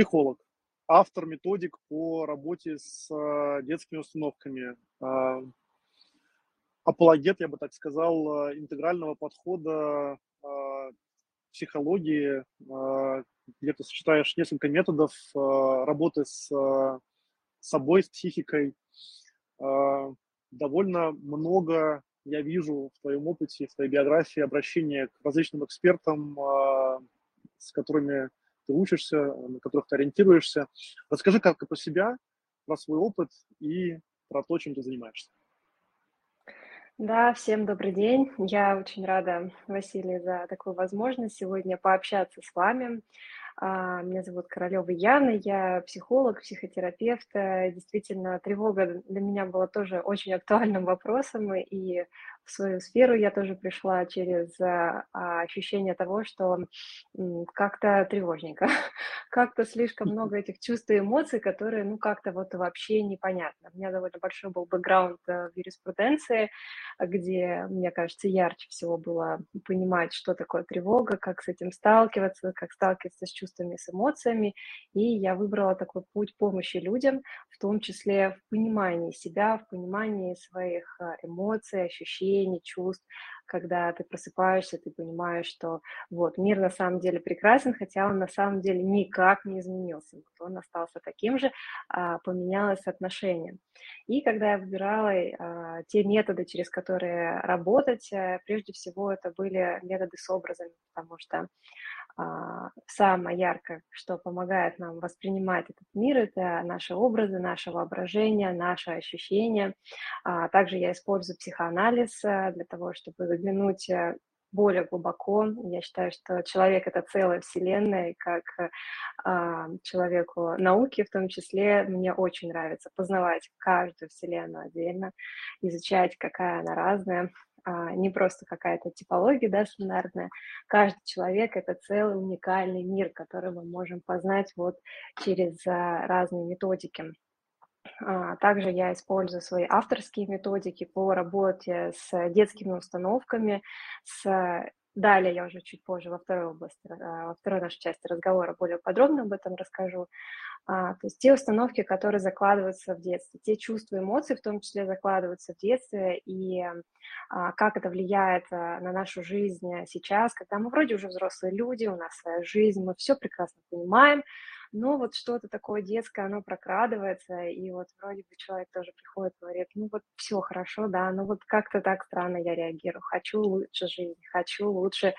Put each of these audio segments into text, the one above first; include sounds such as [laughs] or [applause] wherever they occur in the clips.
психолог, автор методик по работе с э, детскими установками, э, апологет, я бы так сказал, э, интегрального подхода психологии, где ты сочетаешь несколько методов работы с собой, с психикой. Довольно много я вижу в твоем опыте, в твоей биографии обращения к различным экспертам, с которыми ты учишься, на которых ты ориентируешься. Расскажи как про себя, про свой опыт и про то, чем ты занимаешься. Да, всем добрый день. Я очень рада, Василий, за такую возможность сегодня пообщаться с вами. А, меня зовут Королева Яна, я психолог, психотерапевт. Э, действительно, тревога для меня была тоже очень актуальным вопросом, и в свою сферу. Я тоже пришла через а, ощущение того, что как-то тревожненько, [laughs] как-то слишком много этих чувств и эмоций, которые, ну, как-то вот вообще непонятно. У меня довольно большой был бэкграунд э, в юриспруденции, где, мне кажется, ярче всего было понимать, что такое тревога, как с этим сталкиваться, как сталкиваться с чувствами, с эмоциями, и я выбрала такой путь помощи людям, в том числе в понимании себя, в понимании своих э, эмоций, ощущений, ощущений, чувств, когда ты просыпаешься, ты понимаешь, что вот мир на самом деле прекрасен, хотя он на самом деле никак не изменился, он остался таким же, а поменялось отношение. И когда я выбирала а, те методы, через которые работать, а, прежде всего это были методы с образами, потому что самое яркое, что помогает нам воспринимать этот мир, это наши образы, наше воображение, наши ощущения. А, также я использую психоанализ э, для того, чтобы заглянуть э, более глубоко. Я считаю, что человек — это целая вселенная, и как э, человеку науки в том числе мне очень нравится познавать каждую вселенную отдельно, изучать, какая она разная, а, не просто какая-то типология, да, стандартная. Каждый человек — это целый уникальный мир, который мы можем познать вот через а, разные методики. А, также я использую свои авторские методики по работе с детскими установками, с Далее я уже чуть позже во второй области, во второй нашей части разговора более подробно об этом расскажу. А, то есть те установки, которые закладываются в детстве, те чувства, эмоции в том числе закладываются в детстве, и а, как это влияет а, на нашу жизнь сейчас, когда мы вроде уже взрослые люди, у нас своя жизнь, мы все прекрасно понимаем, но вот что-то такое детское, оно прокрадывается, и вот вроде бы человек тоже приходит и говорит, ну вот все хорошо, да, но вот как-то так странно я реагирую, хочу лучше жизнь, хочу лучше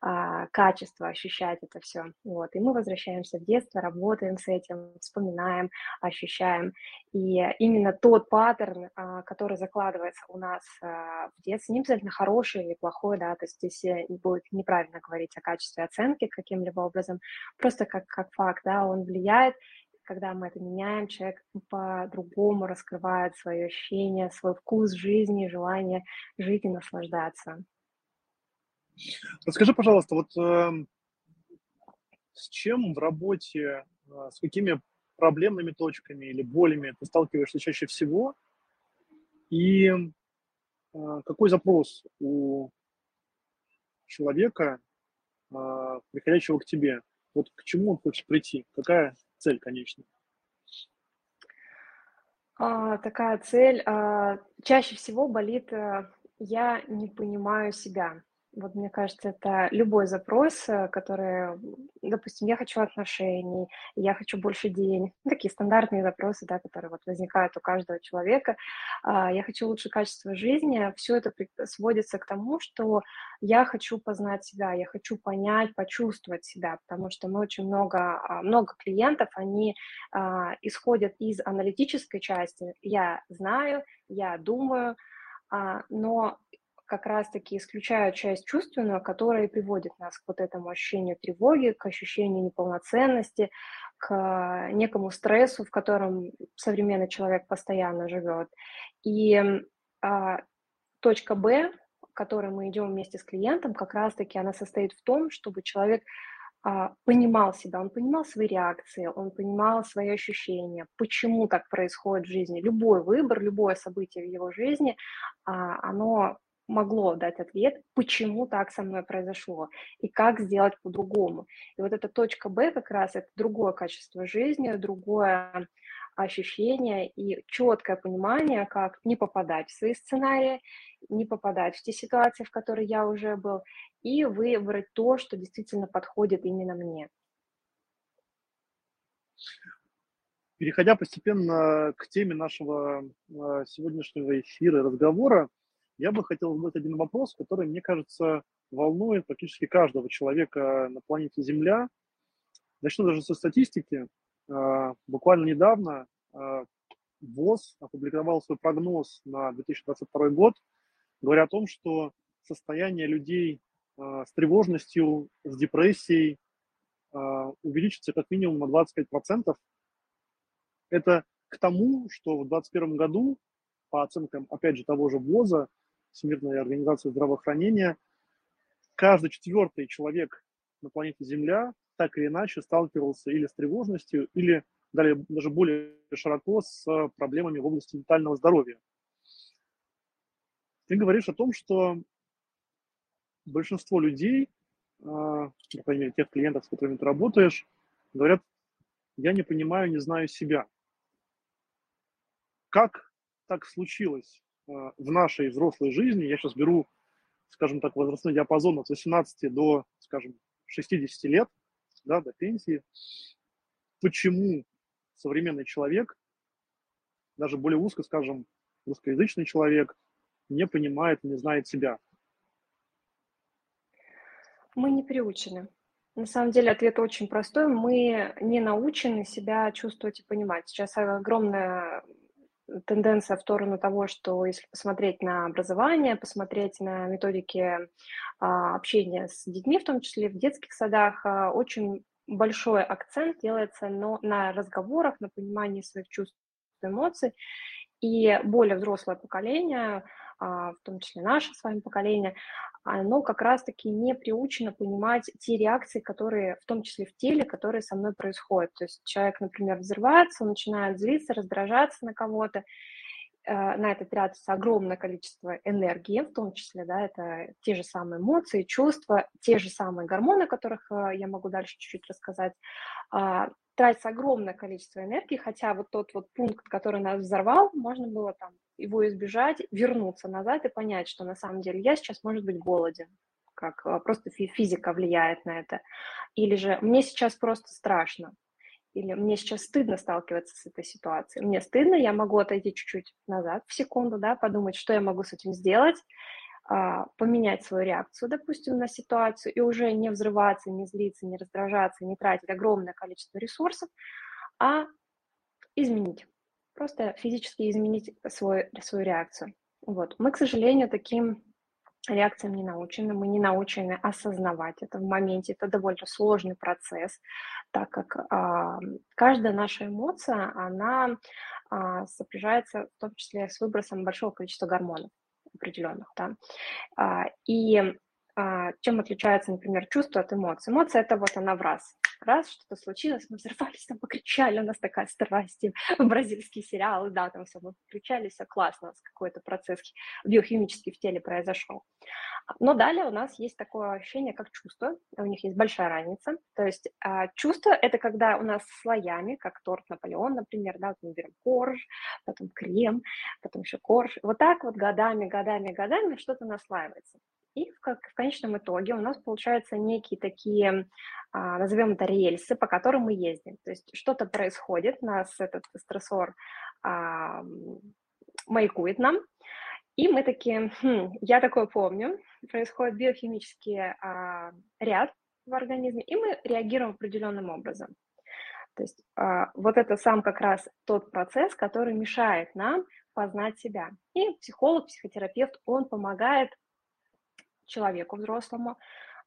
а, качество ощущать это все. Вот. И мы возвращаемся в детство, работаем с этим, вспоминаем, ощущаем. И именно тот паттерн, а, который закладывается у нас а, в детстве, не обязательно хороший или плохой, да, то есть здесь не будет неправильно говорить о качестве оценки каким-либо образом, просто как, как факт, да, он влияет, когда мы это меняем, человек по-другому раскрывает свои ощущения, свой вкус жизни, желание жить и наслаждаться. Расскажи, пожалуйста, вот э, с чем в работе, э, с какими проблемными точками или болями ты сталкиваешься чаще всего, и э, какой запрос у человека, э, приходящего к тебе, вот к чему он хочет прийти, какая цель конечная? А, такая цель. А, чаще всего болит, а, я не понимаю себя. Вот мне кажется, это любой запрос, э, который, допустим, я хочу отношений, я хочу больше денег, ну, такие стандартные запросы, да, которые вот возникают у каждого человека. А, я хочу лучше качество жизни. Все это сводится к тому, что я хочу познать себя, я хочу понять, почувствовать себя, потому что мы очень много, а, много клиентов, они а, исходят из аналитической части. Я знаю, я думаю, но как раз-таки исключают часть чувственную, которая и приводит нас к вот этому ощущению тревоги, к ощущению неполноценности, к некому стрессу, в котором современный человек постоянно живет. И а, точка Б, к которой мы идем вместе с клиентом, как раз-таки она состоит в том, чтобы человек а, понимал себя, он понимал свои реакции, он понимал свои ощущения, почему так происходит в жизни. Любой выбор, любое событие в его жизни, а, оно могло дать ответ, почему так со мной произошло и как сделать по-другому. И вот эта точка Б как раз это другое качество жизни, другое ощущение и четкое понимание, как не попадать в свои сценарии, не попадать в те ситуации, в которые я уже был, и выбрать то, что действительно подходит именно мне. Переходя постепенно к теме нашего а, сегодняшнего эфира разговора, я бы хотел задать один вопрос, который, мне кажется, волнует практически каждого человека на планете Земля. Начну даже со статистики. А, буквально недавно а, ВОЗ опубликовал свой прогноз на 2022 год, говоря о том, что состояние людей а, с тревожностью, с депрессией увеличится как минимум на 25%. Это к тому, что в 2021 году, по оценкам, опять же, того же ВОЗа, Всемирной организации здравоохранения, каждый четвертый человек на планете Земля так или иначе сталкивался или с тревожностью, или далее даже более широко с проблемами в области ментального здоровья. Ты говоришь о том, что большинство людей, а, по крайней мере, тех клиентов, с которыми ты работаешь, говорят, я не понимаю, не знаю себя. Как так случилось в нашей взрослой жизни? Я сейчас беру, скажем так, возрастной диапазон от 18 до, скажем, 60 лет, да, до пенсии. Почему современный человек, даже более узко, скажем, русскоязычный человек, не понимает, не знает себя? Мы не приучены. На самом деле ответ очень простой. Мы не научены себя чувствовать и понимать. Сейчас огромная тенденция в сторону того, что если посмотреть на образование, посмотреть на методики а, общения с детьми, в том числе в детских садах, а, очень большой акцент делается но на разговорах, на понимании своих чувств, эмоций. И более взрослое поколение, а, в том числе наше с вами поколение, оно как раз-таки не приучено понимать те реакции, которые, в том числе в теле, которые со мной происходят. То есть человек, например, взрывается, он начинает злиться, раздражаться на кого-то, Э, на это тратится огромное количество энергии, в том числе, да, это те же самые эмоции, чувства, те же самые гормоны, о которых э, я могу дальше чуть-чуть рассказать, а, тратится огромное количество энергии, хотя вот тот вот пункт, который нас взорвал, можно было там его избежать, вернуться назад и понять, что на самом деле я сейчас, может быть, голоден, как э, просто физика влияет на это, или же мне сейчас просто страшно, или мне сейчас стыдно сталкиваться с этой ситуацией. Мне стыдно, я могу отойти чуть-чуть назад, в секунду, да, подумать, что я могу с этим сделать, а, поменять свою реакцию, допустим, на ситуацию, и уже не взрываться, не злиться, не раздражаться, не тратить огромное количество ресурсов, а изменить, просто физически изменить свой, свою реакцию. Вот. Мы, к сожалению, таким реакциям не научены, мы не научены осознавать это в моменте. Это довольно сложный процесс, так как а, каждая наша эмоция, она а, сопряжается в том числе с выбросом большого количества гормонов определенных. Да? А, и а, чем отличается, например, чувство от эмоций? Эмоция – это вот она в раз раз что-то случилось, мы взорвались, там покричали, у нас такая страсть, [laughs] бразильские сериалы, да, там все, мы покричали, все классно, у нас какой-то процесс биохимический в теле произошел. Но далее у нас есть такое ощущение, как чувство, у них есть большая разница, то есть а, чувство – это когда у нас слоями, как торт Наполеон, например, да, вот мы берем корж, потом крем, потом еще корж, вот так вот годами, годами, годами что-то наслаивается. И в, в конечном итоге у нас получаются некие такие, а, назовем это рельсы, по которым мы ездим. То есть что-то происходит, нас этот стрессор а, маякует нам, и мы такие, хм, я такое помню, происходит биохимический а, ряд в организме, и мы реагируем определенным образом. То есть а, вот это сам как раз тот процесс, который мешает нам познать себя. И психолог, психотерапевт, он помогает человеку взрослому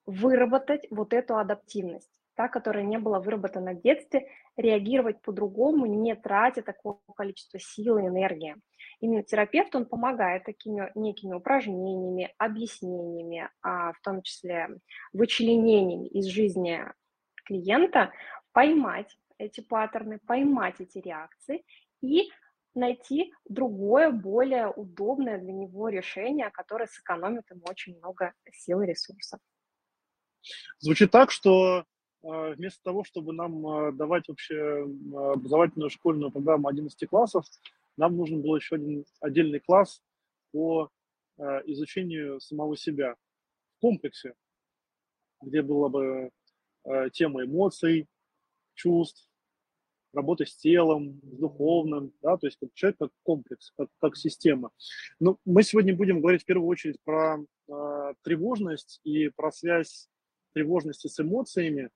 выработать вот эту адаптивность, та, которая не была выработана в детстве, реагировать по-другому, не тратя такого количества сил и энергии. Именно терапевт, он помогает такими некими упражнениями, объяснениями, а в том числе вычленениями из жизни клиента поймать эти паттерны, поймать эти реакции и найти другое, более удобное для него решение, которое сэкономит ему очень много сил и ресурсов. Звучит так, что э, вместо того, чтобы нам э, давать вообще образовательную школьную программу 11 классов, нам нужен был еще один отдельный класс по изучению самого себя в комплексе, где была бы тема эмоций, чувств, работы с телом, с духовным, да, то есть как человек как комплекс, как, как система. Но ну, мы сегодня будем говорить в первую очередь про э, тревожность и про связь тревожности с эмоциями.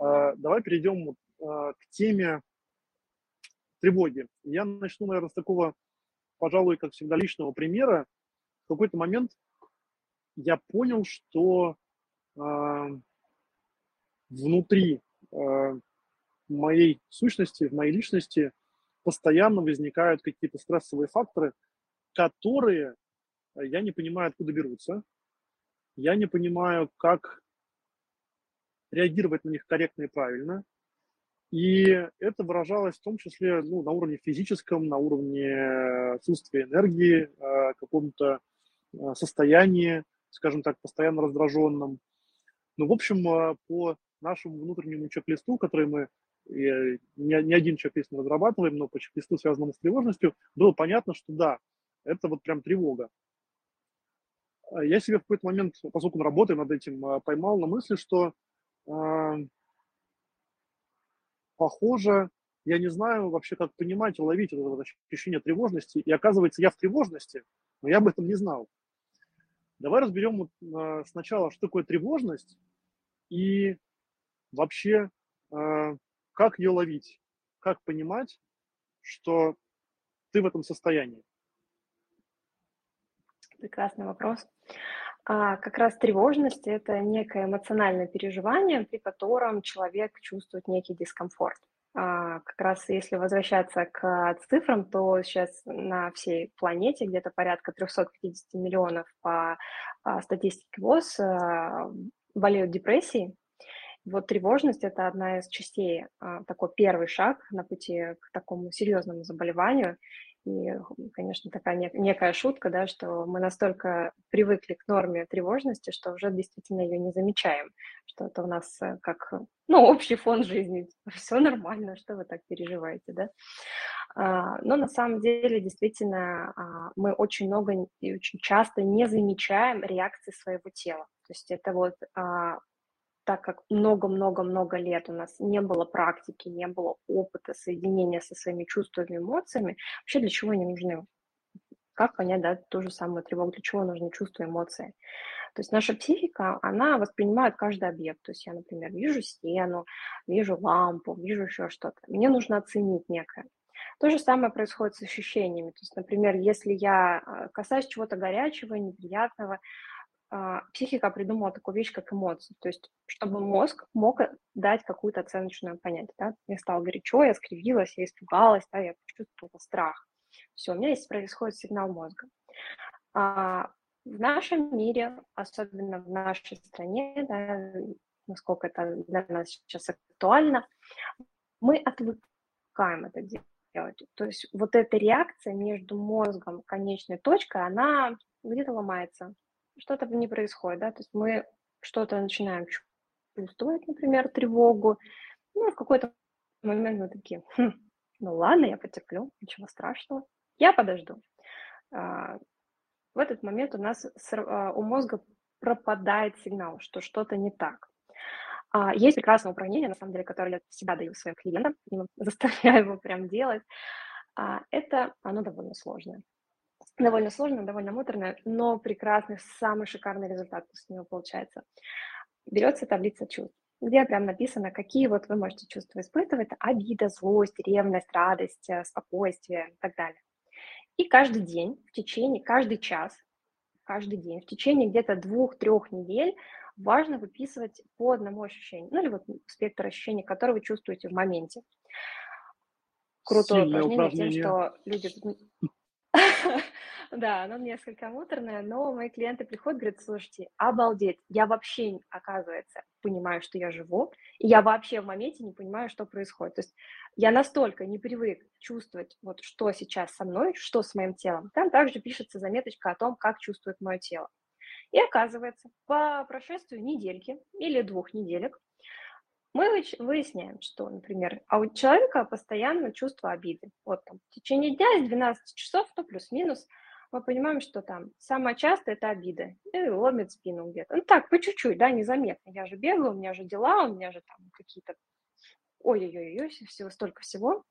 Э, давай перейдем э, к теме тревоги. Я начну, наверное, с такого, пожалуй, как всегда, личного примера. В какой-то момент я понял, что э, внутри э, моей сущности, в моей личности постоянно возникают какие-то стрессовые факторы, которые э, я не понимаю, откуда берутся. Я не понимаю, как реагировать на них корректно и правильно. И это выражалось в том числе ну, на уровне физическом, на уровне отсутствия энергии, э, каком-то э, состоянии, скажем так, постоянно раздраженном. Ну, в общем, по нашему внутреннему чек-листу, который мы и не, не один чек-лист мы разрабатываем, но по чек-листу, связанному с тревожностью, было понятно, что да, это вот прям тревога. А я себе в какой-то момент, поскольку мы работаем над этим, а, поймал на мысли, что э, похоже, я не знаю вообще, как понимать и ловить это вот ощущение тревожности. И оказывается, я в тревожности, но я об этом не знал. Давай разберем э, сначала, что такое тревожность и вообще э, как ее ловить? Как понимать, что ты в этом состоянии? Прекрасный вопрос. А, как раз тревожность – это некое эмоциональное переживание, при котором человек чувствует некий дискомфорт. А, как раз если возвращаться к цифрам, то сейчас на всей планете где-то порядка 350 миллионов по а, статистике ВОЗ а, болеют депрессией, вот тревожность – это одна из частей, а, такой первый шаг на пути к такому серьезному заболеванию. И, конечно, такая некая шутка, да, что мы настолько привыкли к норме тревожности, что уже действительно ее не замечаем, что это у нас э, как, ну, общий фон жизни, [laughs] все нормально, что вы так переживаете, да. А, но на самом деле действительно а, мы очень много и очень часто не замечаем реакции своего тела. То есть это вот так как много-много-много лет у нас не было практики, не было опыта соединения со своими чувствами, эмоциями, вообще для чего они нужны? Как понять, да, ту же самую тревогу, для чего нужны чувства, эмоции? То есть наша психика, она воспринимает каждый объект. То есть я, например, вижу стену, вижу лампу, вижу еще что-то. Мне нужно оценить некое. То же самое происходит с ощущениями. То есть, например, если я а, касаюсь чего-то горячего, неприятного, психика придумала такую вещь, как эмоции. То есть, чтобы мозг мог дать какую-то оценочную понятие. Да? Мне стало горячо, я скривилась, я испугалась, да, я почувствовала страх. Все, у меня здесь происходит сигнал мозга. А в нашем мире, особенно в нашей стране, да, насколько это для нас сейчас актуально, мы отвыкаем это делать. То есть вот эта реакция между мозгом и конечной точкой, она где-то ломается что-то не происходит, да, то есть мы что-то начинаем чувствовать, например, тревогу, ну, в какой-то момент мы такие, хм, ну ладно, я потерплю, ничего страшного, я подожду. А, в этот момент у нас а, у мозга пропадает сигнал, что что-то не так. А, есть прекрасное упражнение, на самом деле, которое я всегда даю своим клиентам, [laughs] заставляю его прям делать. Это, оно довольно сложное довольно сложно, довольно муторно, но прекрасный, самый шикарный результат с него получается. Берется таблица чувств, где прям написано, какие вот вы можете чувства испытывать, обида, злость, ревность, радость, э, спокойствие и так далее. И каждый день, в течение, каждый час, каждый день, в течение где-то двух-трех недель важно выписывать по одному ощущению, ну или вот спектр ощущений, которые вы чувствуете в моменте. Крутое упражнение, упражнение тем, что люди [laughs] Да, оно несколько муторное, но мои клиенты приходят, говорят, слушайте, обалдеть, я вообще, оказывается, понимаю, что я живу, и я вообще в моменте не понимаю, что происходит. То есть я настолько не привык чувствовать, вот что сейчас со мной, что с моим телом. Там также пишется заметочка о том, как чувствует мое тело. И оказывается, по прошествию недельки или двух неделек мы выясняем, что, например, а у человека постоянно чувство обиды. Вот там в течение дня из 12 часов, ну плюс-минус, мы понимаем, что там самое часто это обида. И ломит спину где-то. Ну так, по чуть-чуть, да, незаметно. Я же бегаю, у меня же дела, у меня же там какие-то... Ой-ой-ой, всего столько всего.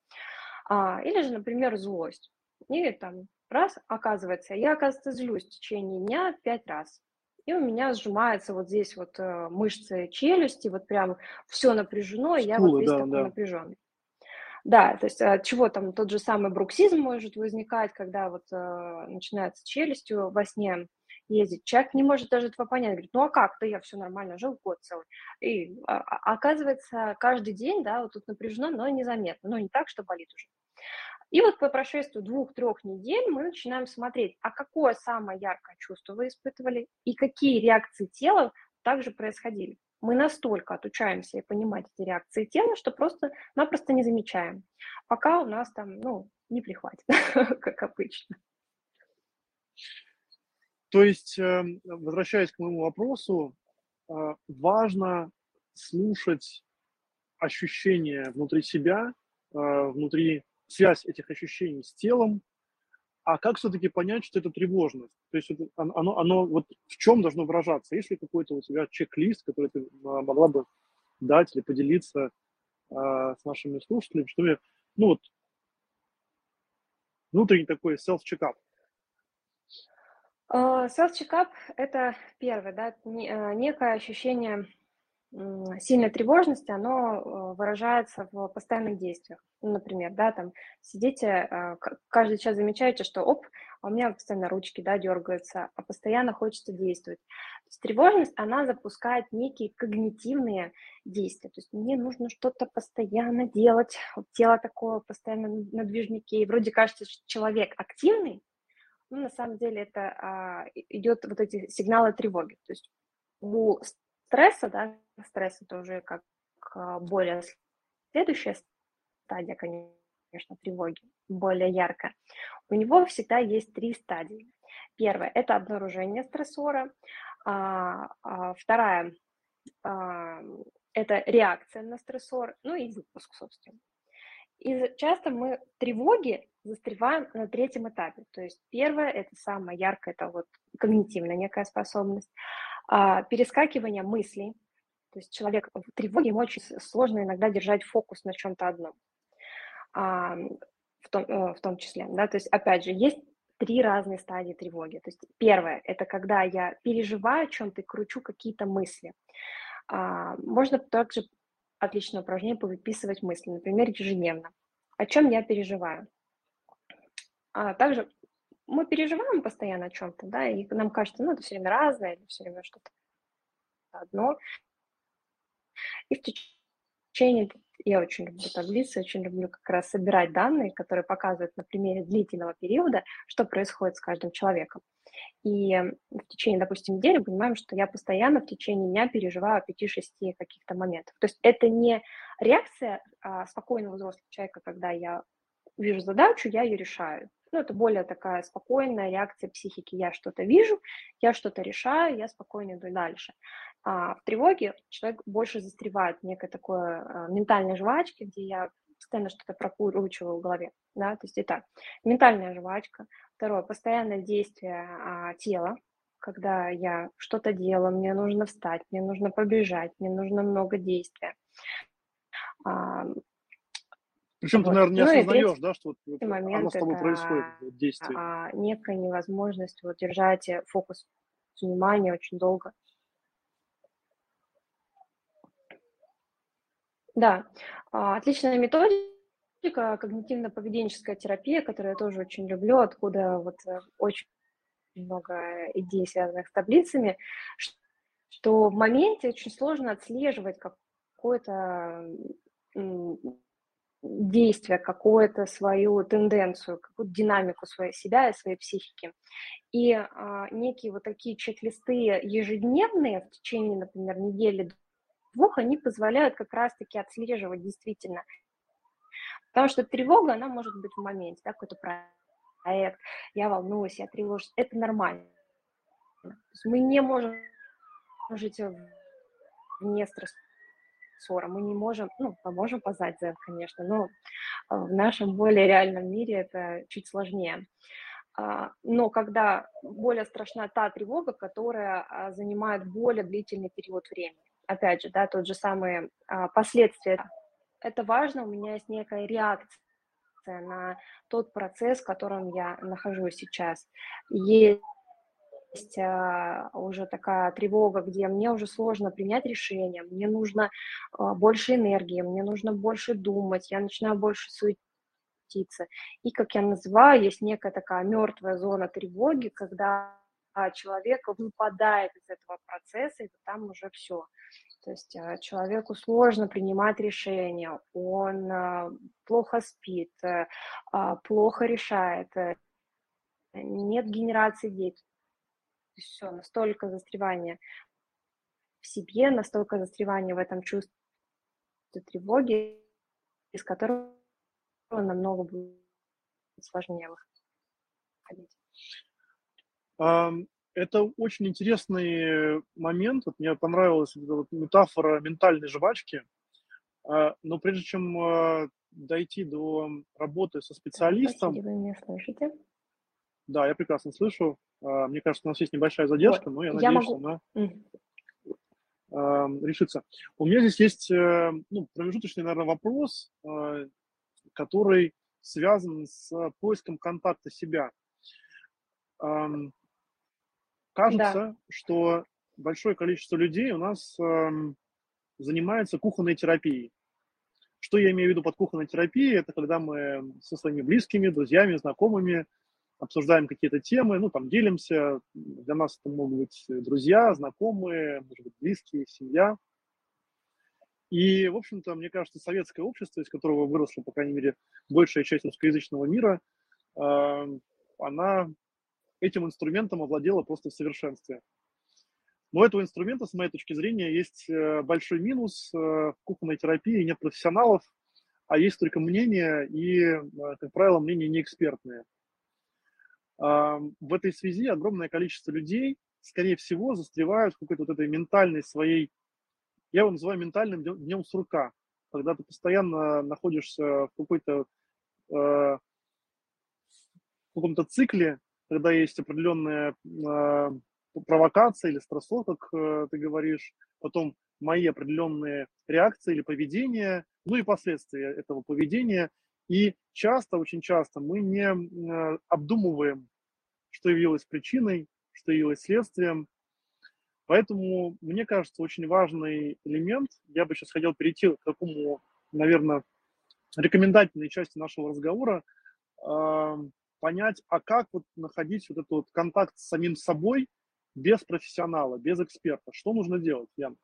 А, или же, например, злость. И там раз, оказывается, я, оказывается, злюсь в течение дня пять раз и у меня сжимается вот здесь вот э, мышцы челюсти, вот прям все напряжено, и я вот весь да, такой да. напряженный. Да, то есть от чего там тот же самый бруксизм может возникать, когда вот э, начинается челюстью во сне ездить. Человек не может даже этого понять, говорит, ну а как-то я все нормально, жил год целый. И а, а, оказывается, каждый день, да, вот тут напряжено, но незаметно, но не так, что болит уже. И вот по прошествию двух-трех недель мы начинаем смотреть, а какое самое яркое чувство вы испытывали и какие реакции тела также происходили. Мы настолько отучаемся и понимать эти реакции тела, что просто-напросто не замечаем, пока у нас там, ну, не прихватит, [laughs] как обычно. То есть, эм, возвращаясь к моему вопросу, э, важно слушать ощущения внутри себя, э, внутри связь этих ощущений с телом, а как все-таки понять, что это тревожность? То есть оно, оно вот в чем должно выражаться? Есть ли какой-то у тебя чек-лист, который ты а, могла бы дать или поделиться э, с нашими слушателями, что ли, ну вот, внутренний такой self-чекап? Self-чекап – это первое, да, некое ощущение сильной тревожности, оно э, выражается в постоянных действиях. Ну, например, да, там сидите, э, каждый час замечаете, что оп, а у меня постоянно ручки, да, дергаются, а постоянно хочется действовать. То есть тревожность, она запускает некие когнитивные действия. То есть мне нужно что-то постоянно делать, тело такое постоянно на движнике, и вроде кажется, что человек активный, но на самом деле это а, идет вот эти сигналы тревоги. То есть у стресса, да, стресс это уже как а, более следующая стадия, конечно, тревоги, более яркая. У него всегда есть три стадии. Первая – это обнаружение стрессора. А, а, вторая а, – это реакция на стрессор, ну и выпуск, собственно. И часто мы тревоги застреваем на третьем этапе. То есть первое – это самое яркое, это вот когнитивная некая способность. А, перескакивание мыслей. То есть человек в тревоге, ему очень сложно иногда держать фокус на чем-то одном. А, в, том, э, в том числе. Да? То есть, опять же, есть три разные стадии тревоги. То есть первое – это когда я переживаю о чем-то и кручу какие-то мысли. А, можно также отличное упражнение повыписывать мысли, например, ежедневно. О чем я переживаю? А также мы переживаем постоянно о чем-то, да, и нам кажется, ну, это все время разное, все время что-то одно. И в течение, я очень люблю таблицы, очень люблю как раз собирать данные, которые показывают на примере длительного периода, что происходит с каждым человеком. И в течение, допустим, недели понимаем, что я постоянно в течение дня переживаю 5-6 каких-то моментов. То есть это не реакция а, спокойного взрослого человека, когда я вижу задачу, я ее решаю. Ну, это более такая спокойная реакция психики. Я что-то вижу, я что-то решаю, я спокойно иду дальше. А в тревоге человек больше застревает в некой такой а, ментальной жвачке, где я постоянно что-то прокручиваю в голове. Да? То есть это ментальная жвачка. Второе, постоянное действие а, тела, когда я что-то делаю, мне нужно встать, мне нужно побежать, мне нужно много действия. Причем вот. ты, наверное, не ну, осознаешь, да, что вот момент оно с тобой это, происходит, вот, действие. А, некая невозможность вот, держать фокус внимания очень долго. Да, а, отличная методика, когнитивно-поведенческая терапия, которую я тоже очень люблю, откуда вот э, очень много идей, связанных с таблицами, что в моменте очень сложно отслеживать какое-то действие, какую-то свою тенденцию, какую-то динамику своей себя и своей психики. И а, некие вот такие чек-листы ежедневные в течение, например, недели, двух, они позволяют как раз-таки отслеживать действительно. Потому что тревога, она может быть в моменте, да, какой-то проект, я волнуюсь, я тревожусь, это нормально. Мы не можем жить вне стрессора, мы не можем, ну, мы можем познать за конечно, но а, в нашем более реальном мире это чуть сложнее. А, но когда более страшна та тревога, которая а, занимает более длительный период времени. Опять же, да, тот же самый последствия. Это важно, у меня есть некая реакция на тот процесс, в котором я нахожусь сейчас. Есть есть а, уже такая тревога, где мне уже сложно принять решение, мне нужно а, больше энергии, мне нужно больше думать, я начинаю больше суетиться. И, как я называю, есть некая такая мертвая зона тревоги, когда человек выпадает из этого процесса, и там уже все. То есть а, человеку сложно принимать решения, он плохо спит, плохо решает, нет генерации идей все, настолько застревание в себе, настолько застревание в этом чувстве тревоги, из которого намного будет сложнее выходить. Это очень интересный момент. Вот мне понравилась эта вот метафора ментальной жвачки. А, но прежде чем а, дойти до работы со специалистом... Вы меня слышите? Да, я прекрасно слышу. А, мне кажется, у нас есть небольшая задержка, но я, я надеюсь, могу... что она решится. У меня здесь есть э, ну, промежуточный, наверное, вопрос, э, который связан с поиском контакта себя. Кажется, да. что большое количество людей у нас занимается кухонной терапией. Что я имею в виду под кухонной терапией? Это когда мы со своими близкими, друзьями, знакомыми обсуждаем какие-то темы, ну, там, делимся. Для нас это могут быть друзья, знакомые, может быть, близкие, семья. И, в общем-то, мне кажется, советское общество, из которого выросло, по крайней мере, большая часть русскоязычного мира, а, она этим инструментом овладела просто в совершенстве. Но у этого инструмента, с моей точки зрения, есть э, большой минус. Э, в кухонной терапии нет профессионалов, а есть только мнения и, э, как правило, мнения неэкспертные. В этой связи огромное количество людей, скорее всего, застревают в какой-то вот этой ментальной своей, я его называю ментальным днем сурка, когда ты постоянно находишься в какой-то э, каком-то цикле, когда есть определенная э, провокация или стрессор, как э, ты говоришь, потом мои определенные реакции или поведение, ну и последствия этого поведения. И часто, очень часто мы не обдумываем что явилось причиной, что явилось следствием. Поэтому, мне кажется, очень важный элемент, я бы сейчас хотел перейти к такому, наверное, рекомендательной части нашего разговора, э, понять, а как вот находить вот этот вот контакт с самим собой без профессионала, без эксперта. Что нужно делать, Ян?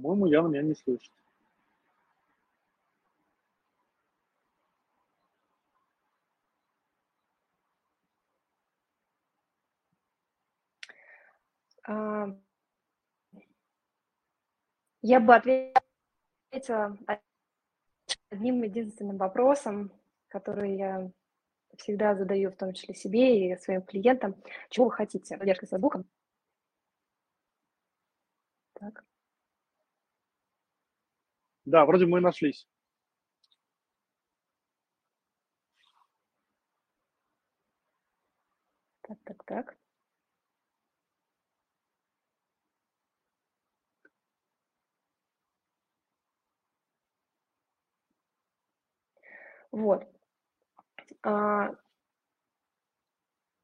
По-моему, Яна меня не слышит. А, я бы ответила одним единственным вопросом, который я всегда задаю, в том числе себе и своим клиентам. Чего вы хотите? Задержка с звуком. Так. Да, вроде мы нашлись. Так, так, так. Вот. А,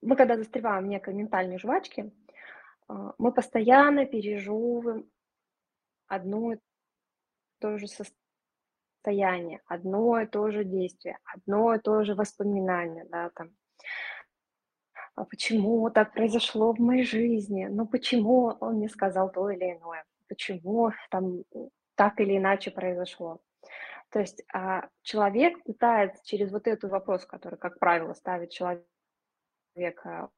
мы когда застреваем в некой ментальной жвачке, а, мы постоянно пережевываем одно и то же состояние, одно и то же действие, одно и то же воспоминание, да, там. А почему так произошло в моей жизни? Ну почему он мне сказал то или иное? Почему там так или иначе произошло? То есть а, человек пытается через вот этот вопрос, который, как правило, ставит человека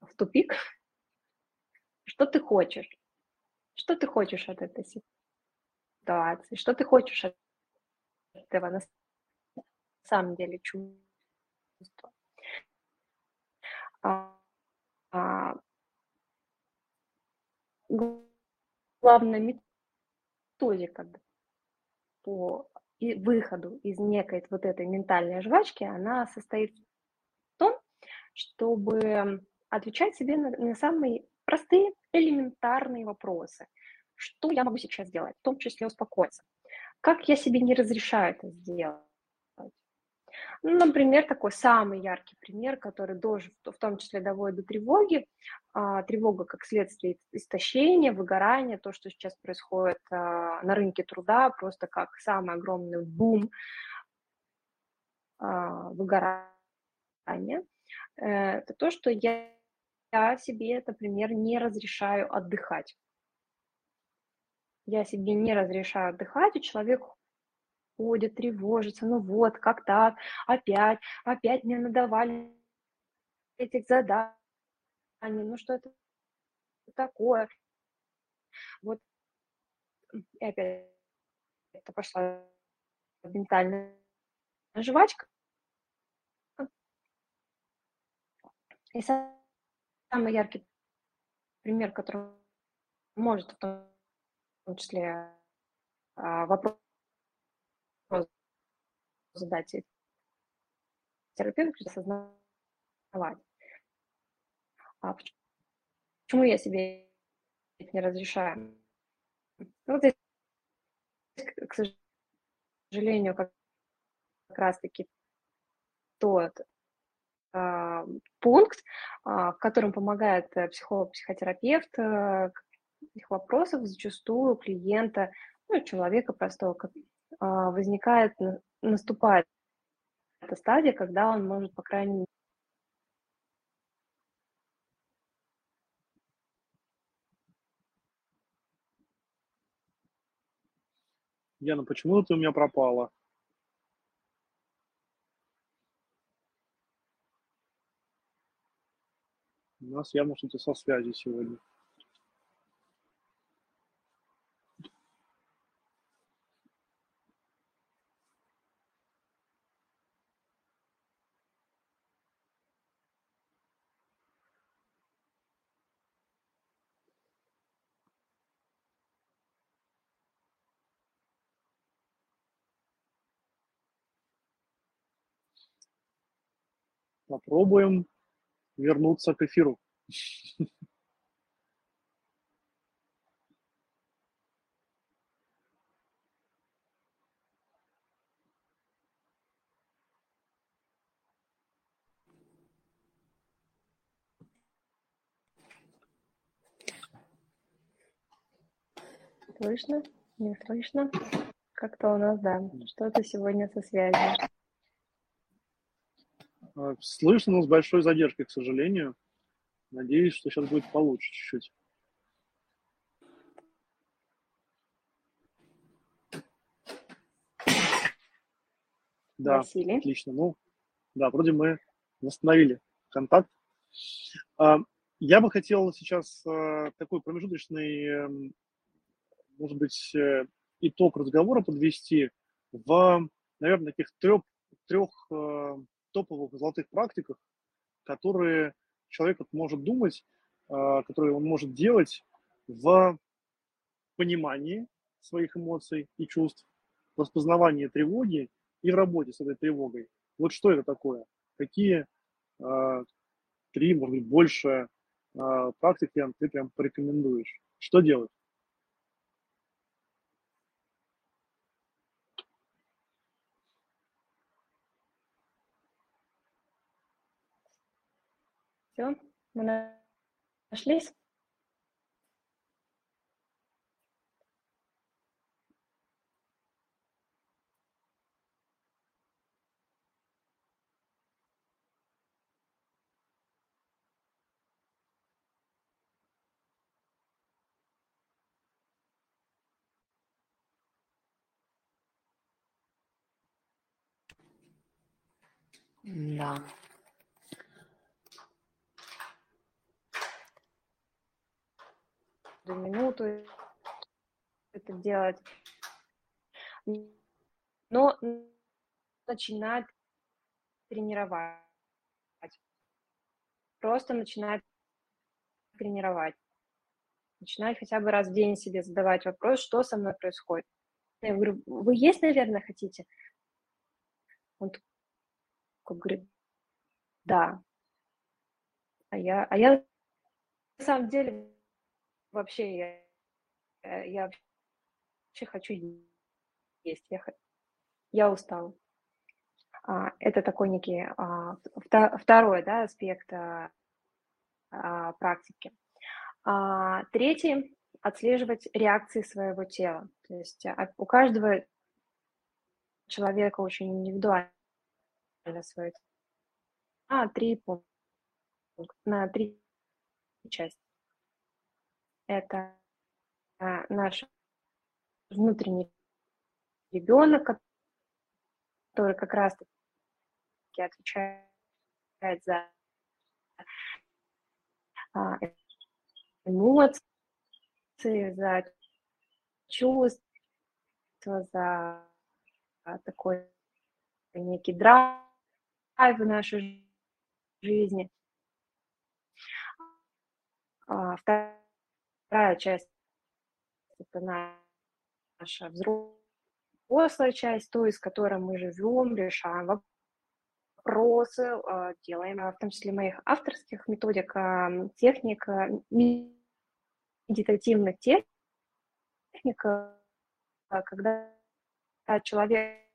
в тупик, что ты хочешь? Что ты хочешь от этой ситуации? Что ты хочешь от этого на самом деле чувства? А, а, главная методика по выходу из некой вот этой ментальной жвачки, она состоит в том, чтобы отвечать себе на, на самые простые, элементарные вопросы. Что я могу сейчас сделать, в том числе успокоиться? Как я себе не разрешаю это сделать? Ну, например, такой самый яркий пример, который тоже в том числе доводит до тревоги. А, тревога как следствие истощения, выгорания, то, что сейчас происходит а, на рынке труда, просто как самый огромный бум а, выгорания. Э, это то, что я себе, например, не разрешаю отдыхать. Я себе не разрешаю отдыхать, и человек ходит, тревожится, ну вот, как так, опять, опять мне надавали этих заданий, ну что это такое? Вот, и опять это пошла ментальная жвачка. И самый яркий пример, который может в том числе а, вопрос задать терапевту, осознавать. А почему я себе не разрешаю? Ну, здесь, к сожалению, как, раз-таки тот а, пункт, а, в котором помогает э, психолог-психотерапевт. Э, их вопросов зачастую клиента, ну, человека простого, а, возникает, наступает эта стадия, когда он может, по крайней мере, Яна, почему ты у меня пропала? У нас явно что-то со связью сегодня. Попробуем вернуться к эфиру. Слышно? Не слышно? Как-то у нас, да, что-то сегодня со связью. А, слышно, но с большой задержкой, к сожалению. Надеюсь, что сейчас будет получше чуть-чуть. Да, Василий. отлично. Ну, да, вроде мы восстановили контакт. А, я бы хотел сейчас а, такой промежуточный, эм, может быть, э, итог разговора подвести в, наверное, таких трех, трех э, топовых золотых практиках, которые человек может думать, а, которые он может делать в понимании своих эмоций и чувств, в распознавании тревоги и в работе с этой тревогой. Вот что это такое? Какие э, три, может быть, больше э, практик ты прям порекомендуешь? Что делать? Mona, schließ. Ja. Да. минуту это делать. Но начинать тренировать. Просто начинать тренировать. Начинать хотя бы раз в день себе задавать вопрос, что со мной происходит. Я говорю, вы есть, наверное, хотите? Он говорит, да. А я, а я на самом деле вообще я, э, я вообще хочу есть, я, я устал. А, это такой некий а, второй да, аспект а, а, практики. А, третий – отслеживать реакции своего тела. То есть а, у каждого человека очень индивидуально свое а, три пункта, на три части. Это а, наш внутренний ребенок, который как раз-таки отвечает за а, эмоции, за чувства, за такой некий драйв в нашей жизни. А, вторая часть – это наша взрослая часть, то, из которой мы живем, решаем вопросы, а, делаем, в том числе моих авторских методик, техник, медитативных техник, когда человек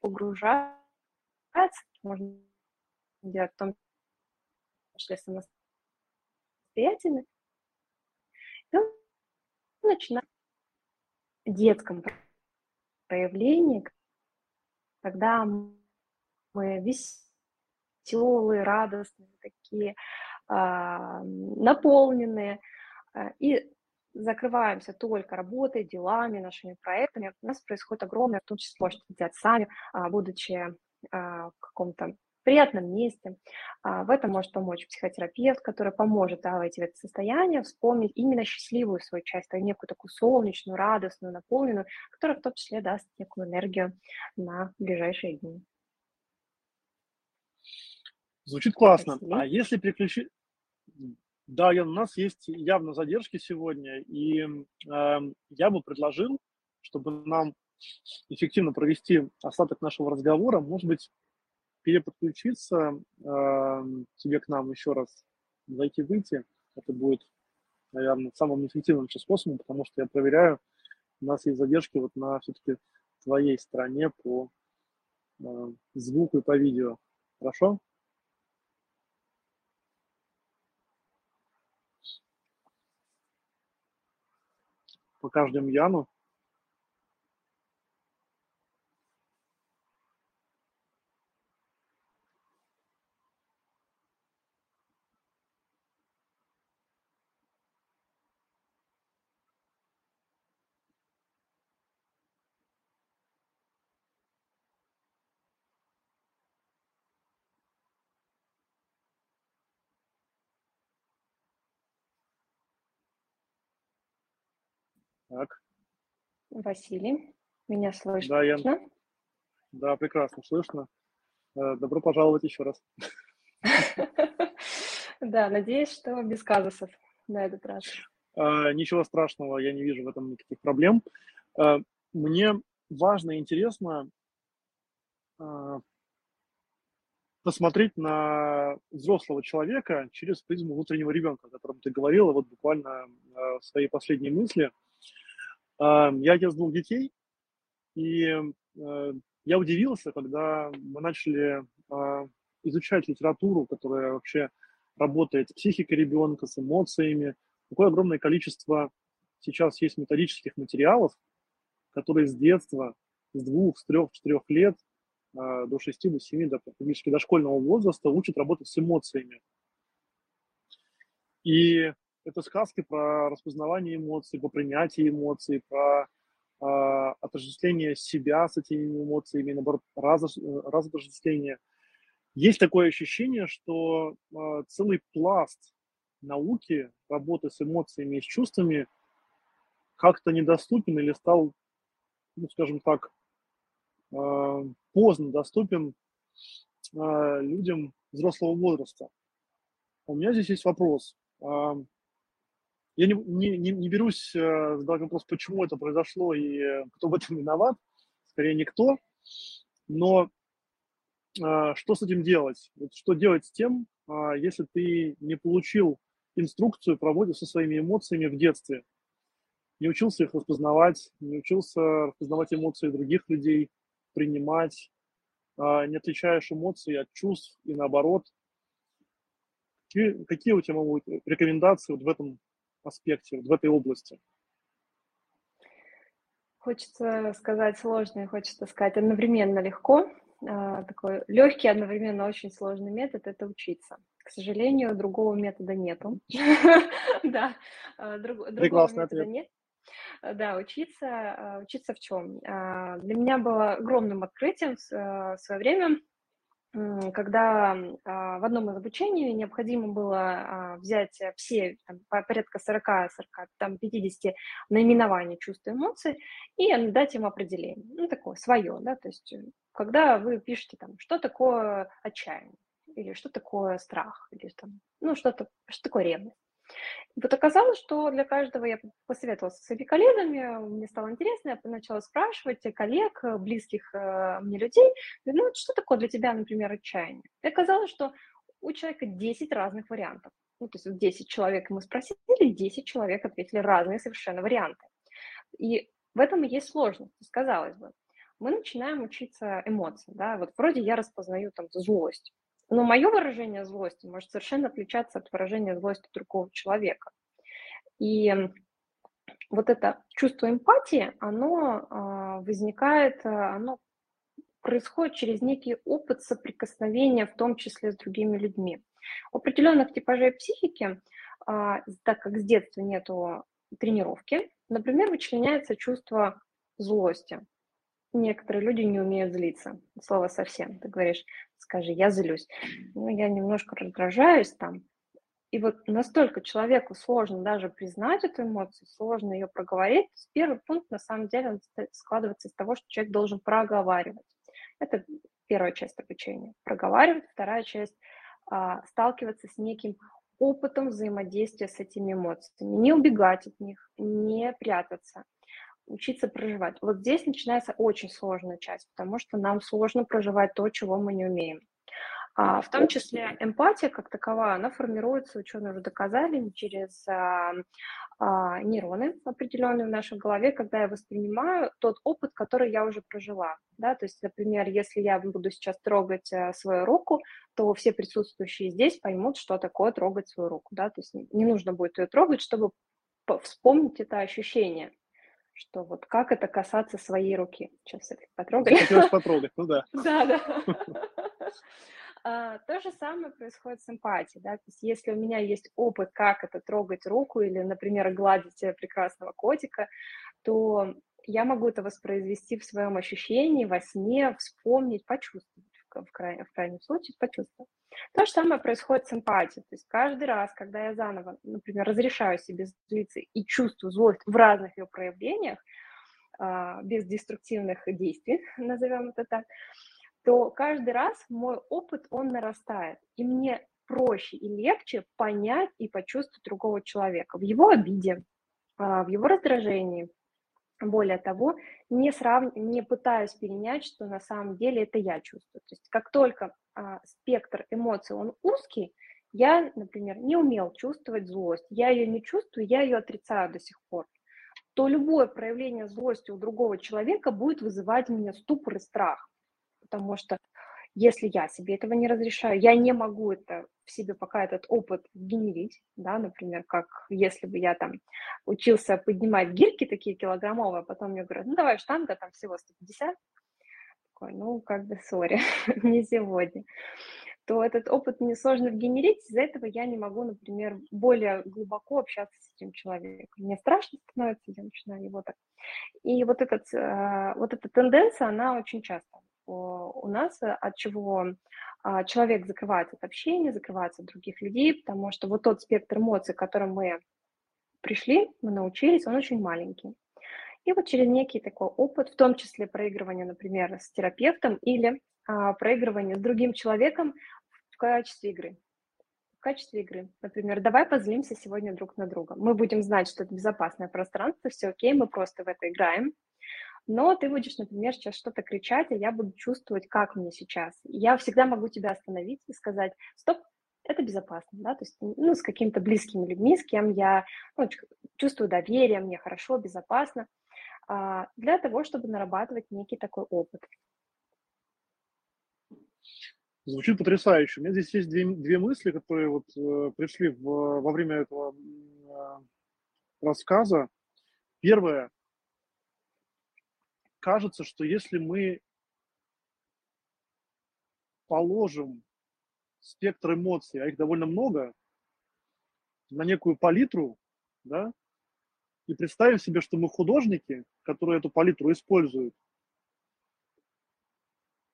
погружается, можно делать в том числе самостоятельно, и он начинает в детском проявлении, когда мы веселые, радостные, такие а, наполненные, а, и закрываемся только работой, делами, нашими проектами, у нас происходит огромное, в том числе можете делать сами, а, будучи в каком-то приятном месте. А, в этом может помочь психотерапевт, который поможет да, войти в это состояние, вспомнить именно счастливую свою часть, а некую такую солнечную, радостную, наполненную, которая в том числе даст некую энергию на ближайшие дни. Звучит классно. Спасибо. А если переключить... Да, у нас есть явно задержки сегодня, и э, я бы предложил, чтобы нам эффективно провести остаток нашего разговора, может быть, переподключиться э, тебе к нам еще раз, зайти-выйти. Это будет, наверное, самым эффективным способом, потому что я проверяю, у нас есть задержки вот на все-таки твоей стороне по э, звуку и по видео. Хорошо? Пока ждем Яну. Так. Василий, меня слышно? Да, я... да прекрасно слышно. Э, добро пожаловать еще раз. [laughs] Да, надеюсь, что без казусов на этот раз. А, ничего страшного, я не вижу в этом никаких проблем. А, мне важно и интересно а, посмотреть на взрослого человека через призму внутреннего ребенка, о котором ты говорила вот буквально в своей последней мысли – я отец двух детей, и э, я удивился, когда мы начали а, изучать литературу, которая вообще работает с психикой ребенка, с эмоциями. Какое огромное количество сейчас есть методических материалов, которые с детства, с двух, с трех, четырех лет а, до шести, до семи, до практически дошкольного возраста учат работать с эмоциями. И это сказки про распознавание эмоций, про принятие эмоций, про э, отождествление себя с этими эмоциями, наоборот, раз, разотождествление. есть такое ощущение, что э, целый пласт науки, работы с эмоциями и с чувствами как-то недоступен или стал, ну, скажем так, э, поздно доступен э, людям взрослого возраста. У меня здесь есть вопрос. Э, я не, не, не берусь э, задавать вопрос, почему это произошло и кто в этом виноват. Скорее, никто. Но э, что с этим делать? Вот что делать с тем, э, если ты не получил инструкцию по работе со своими эмоциями в детстве? Не учился их распознавать, не учился распознавать эмоции других людей, принимать, э, не отличаешь эмоции от чувств и наоборот. Какие, какие у тебя могут рекомендации вот в этом аспекте, в этой области? Хочется сказать сложно и хочется сказать одновременно легко. А, такой легкий, одновременно очень сложный метод – это учиться. К сожалению, другого метода нету. [laughs] Да, а, другого метода нет. Да, учиться, учиться в чем? Для меня было огромным открытием в свое время когда а, в одном из обучений необходимо было а, взять все, там, порядка 40, 40 там, 50 наименований чувств и эмоций и дать им определение, ну, такое свое, да, то есть э, когда вы пишете там, что такое отчаяние, или что такое страх, или там, ну, что-то, что такое ревность. Вот оказалось, что для каждого я посоветовалась со своими коллегами, мне стало интересно, я начала спрашивать коллег, близких э, мне людей, ну, что такое для тебя, например, отчаяние? И оказалось, что у человека 10 разных вариантов. Ну, то есть 10 человек мы спросили, 10 человек ответили разные совершенно варианты. И в этом и есть сложность, казалось бы. Мы начинаем учиться эмоциям, да, вот вроде я распознаю там злость, но мое выражение злости может совершенно отличаться от выражения злости другого человека. И вот это чувство эмпатии, оно а, возникает, а, оно происходит через некий опыт соприкосновения, в том числе с другими людьми. У определенных типажей психики, а, так как с детства нету тренировки, например, вычленяется чувство злости. Некоторые люди не умеют злиться. Слово совсем. Ты говоришь, скажи, я злюсь. Ну, я немножко раздражаюсь там. И вот настолько человеку сложно даже признать эту эмоцию, сложно ее проговорить. Первый пункт, на самом деле, складывается из того, что человек должен проговаривать. Это первая часть обучения. Проговаривать. Вторая часть а, сталкиваться с неким опытом взаимодействия с этими эмоциями. Не убегать от них, не прятаться учиться проживать. Вот здесь начинается очень сложная часть, потому что нам сложно проживать то, чего мы не умеем. А, в том числе эмпатия как таковая, она формируется, ученые уже доказали, через а, а, нейроны определенные в нашей голове, когда я воспринимаю тот опыт, который я уже прожила. Да? То есть, например, если я буду сейчас трогать а, свою руку, то все присутствующие здесь поймут, что такое трогать свою руку. Да? То есть не нужно будет ее трогать, чтобы вспомнить это ощущение что вот как это касаться своей руки. Сейчас это потрогали. Хотелось потрогать, ну да. [laughs] Да, да. [laughs] А, то же самое происходит с эмпатией, да, то есть если у меня есть опыт, как это трогать руку или, например, гладить прекрасного котика, то я могу это воспроизвести в своем ощущении, во сне, вспомнить, почувствовать в, крайнем, в крайнем случае почувствовать. То же самое происходит с эмпатией. То есть каждый раз, когда я заново, например, разрешаю себе злиться и чувствую злость в разных ее проявлениях, а, без деструктивных действий, [laughs] назовем это так, то каждый раз мой опыт, он нарастает. И мне проще и легче понять и почувствовать другого человека в его обиде, а, в его раздражении, более того, не, срав... не пытаюсь перенять, что на самом деле это я чувствую. То есть как только а, спектр эмоций, он узкий, я, например, не умел чувствовать злость, я ее не чувствую, я ее отрицаю до сих пор, то любое проявление злости у другого человека будет вызывать у меня ступор и страх, потому что если я себе этого не разрешаю, я не могу это в себе пока этот опыт генерить, да, например, как если бы я там учился поднимать гирьки такие килограммовые, а потом мне говорят, ну давай штанга там всего 150, такой, ну как бы сори, [laughs] не сегодня, то этот опыт мне сложно генерить, из-за этого я не могу, например, более глубоко общаться с этим человеком. Мне страшно становится, я начинаю его так. И вот, этот, э, вот эта тенденция, она очень часто у нас, от чего а, человек закрывается от общения, закрывается от других людей, потому что вот тот спектр эмоций, к которым мы пришли, мы научились, он очень маленький. И вот через некий такой опыт, в том числе проигрывание, например, с терапевтом или а, проигрывание с другим человеком в качестве игры. В качестве игры. Например, давай позлимся сегодня друг на друга. Мы будем знать, что это безопасное пространство, все окей, мы просто в это играем. Но ты будешь, например, сейчас что-то кричать, а я буду чувствовать, как мне сейчас. Я всегда могу тебя остановить и сказать, стоп, это безопасно, да, то есть, ну, с какими-то близкими людьми, с кем я ну, чувствую доверие, мне хорошо, безопасно, а, для того, чтобы нарабатывать некий такой опыт. Звучит потрясающе. У меня здесь есть две, две мысли, которые вот э, пришли в, во время этого э, рассказа. Первое. Кажется, что если мы положим спектр эмоций, а их довольно много, на некую палитру, да, и представим себе, что мы художники, которые эту палитру используют,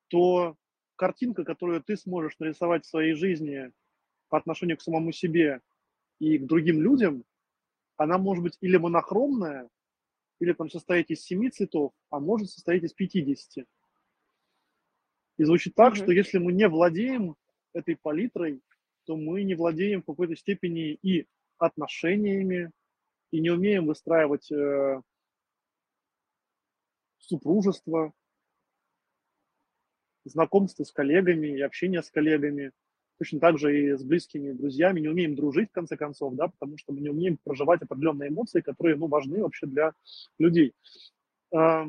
то картинка, которую ты сможешь нарисовать в своей жизни по отношению к самому себе и к другим людям, она может быть или монохромная, или там состоять из семи цветов, а может состоять из 50. И звучит так, mm-hmm. что если мы не владеем этой палитрой, то мы не владеем в какой-то степени и отношениями, и не умеем выстраивать э, супружество, знакомство с коллегами и общение с коллегами, точно так же и с близкими друзьями, не умеем дружить, в конце концов, да, потому что мы не умеем проживать определенные эмоции, которые, ну, важны вообще для людей. А,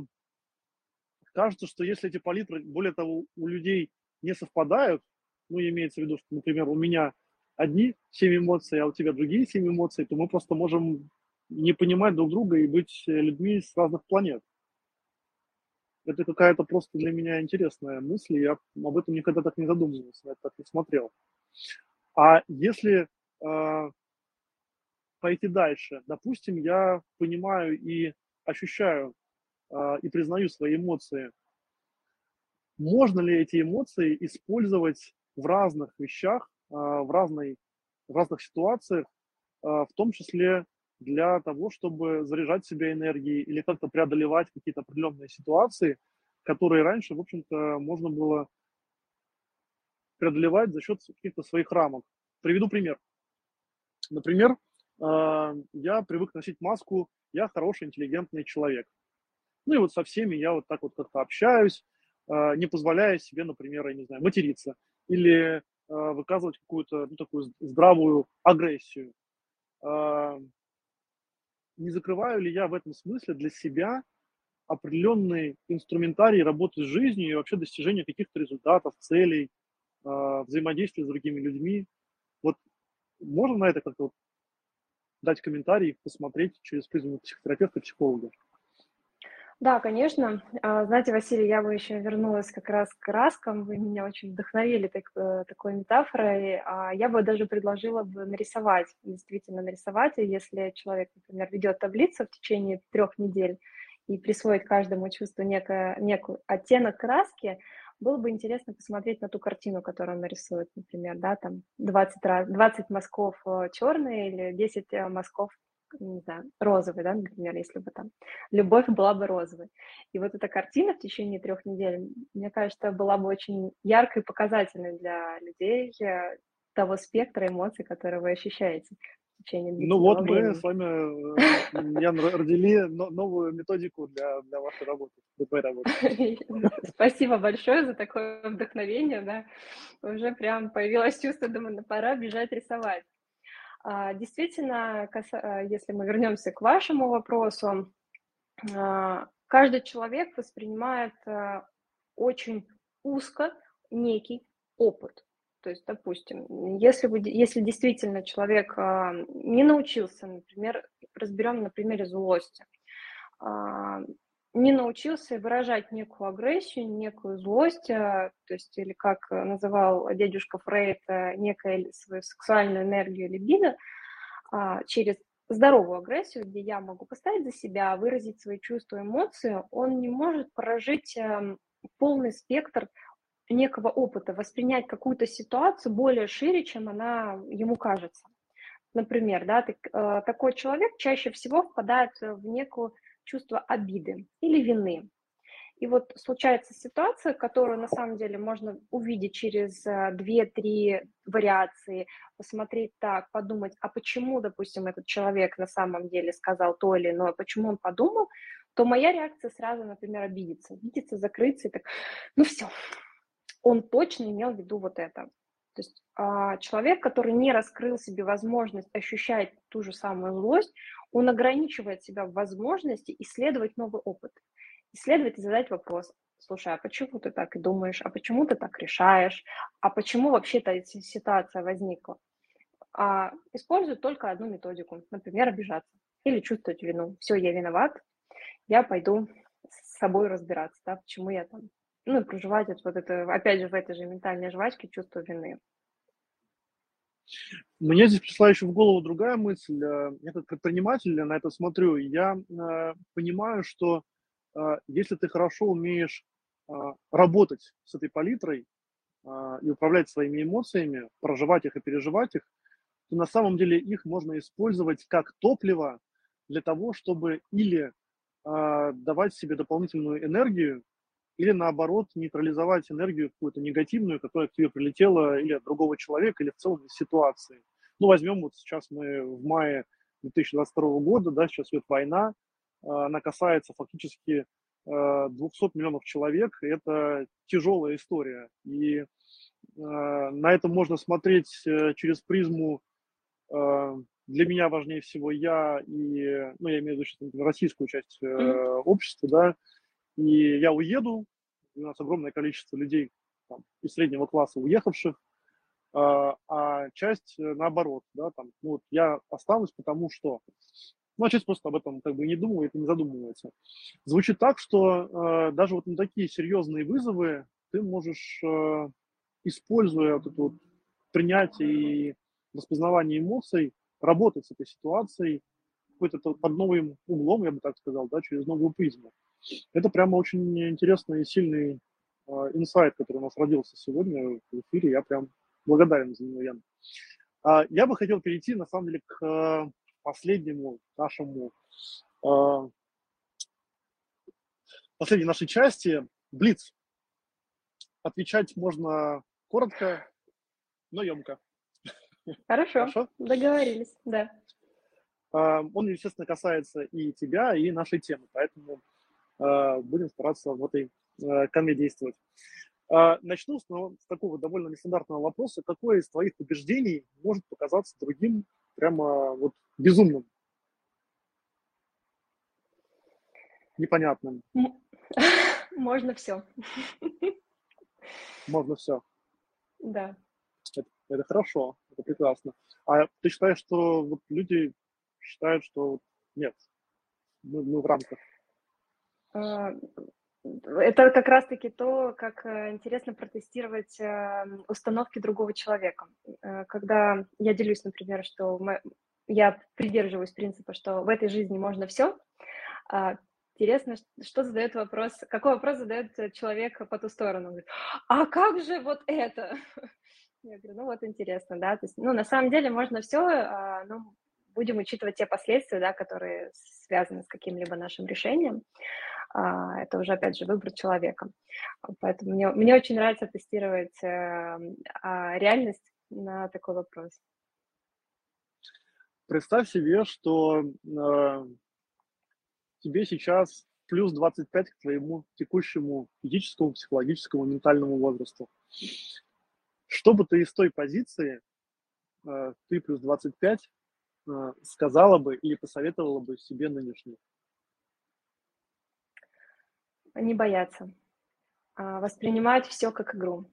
кажется, что если эти палитры, более того, у людей не совпадают, ну, имеется в виду, что, например, у меня одни семь эмоций, а у тебя другие семь эмоций, то мы просто можем не понимать друг друга и быть людьми с разных планет это какая-то просто для меня интересная мысль, я об этом никогда так не задумывался, я так не смотрел. А если э, пойти дальше, допустим, я понимаю и ощущаю э, и признаю свои эмоции, можно ли эти эмоции использовать в разных вещах, э, в, разной, в разных ситуациях, э, в том числе для того, чтобы заряжать себя энергией или как-то преодолевать какие-то определенные ситуации, которые раньше, в общем-то, можно было преодолевать за счет каких-то своих рамок. Приведу пример. Например, а, я привык носить маску «я хороший, интеллигентный человек». Ну и вот со всеми я вот так вот как-то общаюсь, а, не позволяя себе, например, я не знаю, материться или а, выказывать какую-то ну, такую здравую агрессию не закрываю ли я в этом смысле для себя определенный инструментарий работы с жизнью и вообще достижения каких-то результатов, целей, э, взаимодействия с другими людьми. Вот можно на это как-то вот дать комментарий, посмотреть через призму психотерапевта, психолога? Да, конечно. А, знаете, Василий, я бы еще вернулась как раз к краскам. Вы меня очень вдохновили так, э, такой метафорой. А, я бы даже предложила бы нарисовать, действительно нарисовать. Если человек, например, ведет таблицу в течение трех недель и присвоит каждому чувству некое, некий оттенок краски, было бы интересно посмотреть на ту картину, которую он нарисует, например, да, там 20, раз, 20 мазков э, черные или 10 э, мазков не знаю, розовый, да, например, если бы там любовь была бы розовой. И вот эта картина в течение трех недель, мне кажется, была бы очень яркой и показательной для людей э, того спектра эмоций, которые вы ощущаете в течение Ну вот времени. мы с вами, Ян, родили новую методику для, для вашей работы, для твоей работы. [laughs] Спасибо большое за такое вдохновение, да. Уже прям появилось чувство, думаю, пора бежать рисовать. А, действительно, а, если мы вернемся к вашему вопросу, а, каждый человек воспринимает очень узко некий опыт. То есть, допустим, если, вы, если действительно человек не научился, например, разберем на примере злости, не научился выражать некую агрессию, некую злость, э, то есть, или как называл дедушка Фрейд, э, некую свою сексуальную энергию либидо, а, через здоровую агрессию, где я могу поставить за себя, выразить свои чувства, эмоции, он не может прожить эм, полный спектр некого опыта, воспринять какую-то ситуацию более шире, чем она ему кажется. Например, да, ты, э, такой человек чаще всего впадает в некое чувство обиды или вины. И вот случается ситуация, которую на самом деле можно увидеть через 2-3 э, вариации, посмотреть так, подумать, а почему, допустим, этот человек на самом деле сказал то или иное, почему он подумал, то моя реакция сразу, например, обидеться, обидеться, закрыться и так, ну все, он точно имел в виду вот это. То есть а, человек, который не раскрыл себе возможность ощущать ту же самую злость, он ограничивает себя в возможности исследовать новый опыт исследовать и задать вопрос. Слушай, а почему ты так и думаешь? А почему ты так решаешь? А почему вообще эта ситуация возникла? А, используют только одну методику, например, обижаться или чувствовать вину. Все, я виноват, я пойду с собой разбираться, да, почему я там. Ну, проживать вот это, опять же, в этой же ментальной жвачке чувство вины. Мне здесь пришла еще в голову другая мысль. Э, я как предприниматель на это смотрю, я э, понимаю, что а, если ты хорошо умеешь а, работать с этой палитрой а, и управлять своими эмоциями, проживать их и переживать их, то на самом деле их можно использовать как топливо для того, чтобы или давать себе дополнительную энергию, или наоборот нейтрализовать энергию какую-то негативную, которая к тебе прилетела или от другого человека, или в целом из ситуации. Ну, возьмем вот сейчас мы в мае 2022 года, да, сейчас идет война, она касается фактически 200 э, миллионов человек. Это тяжелая история. И э, на это можно смотреть э, через призму для меня важнее всего я и, ну, я имею в виду российскую часть mm-hmm. общества, да, и я уеду, у нас огромное количество людей там, из среднего класса уехавших, а часть наоборот, да, там, ну, вот я останусь, потому что ну, а человек просто об этом как бы не думает и не задумывается. Звучит так, что э, даже вот на такие серьезные вызовы ты можешь, э, используя вот это вот принятие и распознавание эмоций, работать с этой ситуацией какой-то под новым углом, я бы так сказал, да, через новую призму. Это прямо очень интересный и сильный э, инсайт, который у нас родился сегодня в эфире. Я прям благодарен за него, Ян. А, я бы хотел перейти, на самом деле, к последнему нашему, последней нашей части, Блиц. Отвечать можно коротко, но емко. Хорошо, Хорошо? договорились, да. Он, естественно, касается и тебя, и нашей темы, поэтому будем стараться в этой э, канве действовать. Э, начну с, ну, с такого довольно нестандартного вопроса. Какое из твоих убеждений может показаться другим прямо вот безумным, непонятным. [laughs] Можно все. [laughs] Можно все. Да. Это, это хорошо, это прекрасно. А ты считаешь, что вот люди считают, что нет, мы, мы в рамках? А, это как раз-таки то, как э, интересно протестировать эм, установки другого человека. Э, когда я делюсь, например, что я придерживаюсь принципа, что в этой жизни можно все, а, интересно, что задает вопрос, какой вопрос задает человек по ту сторону. говорит, а как же вот это? [laughs] Я говорю, ну вот интересно, да, то есть, ну на самом деле можно все, а, ну, будем учитывать те последствия, да, которые связаны с каким-либо нашим решением. А, это уже, опять же, выбор человека. Поэтому мне, мне очень нравится тестировать э, а, реальность на такой вопрос. Представь себе, что э, тебе сейчас плюс 25 к твоему текущему физическому, психологическому, ментальному возрасту. Что бы ты из той позиции, э, ты плюс 25, э, сказала бы или посоветовала бы себе нынешней? не бояться, а воспринимать все как игру.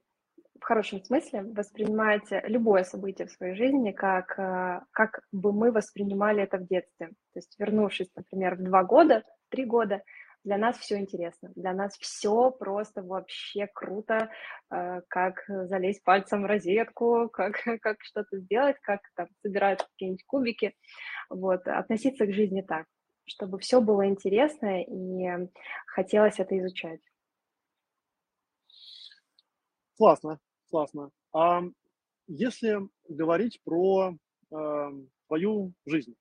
В хорошем смысле воспринимать любое событие в своей жизни, как, а, как бы мы воспринимали это в детстве. То есть вернувшись, например, в два года, в три года, для нас все интересно, для нас все просто вообще круто, а, как залезть пальцем в розетку, [laughs] как, как что-то сделать, как там собирать какие-нибудь кубики. Вот, относиться к жизни так чтобы все было интересно и хотелось это изучать. Классно, классно. А если говорить про э, твою жизнь,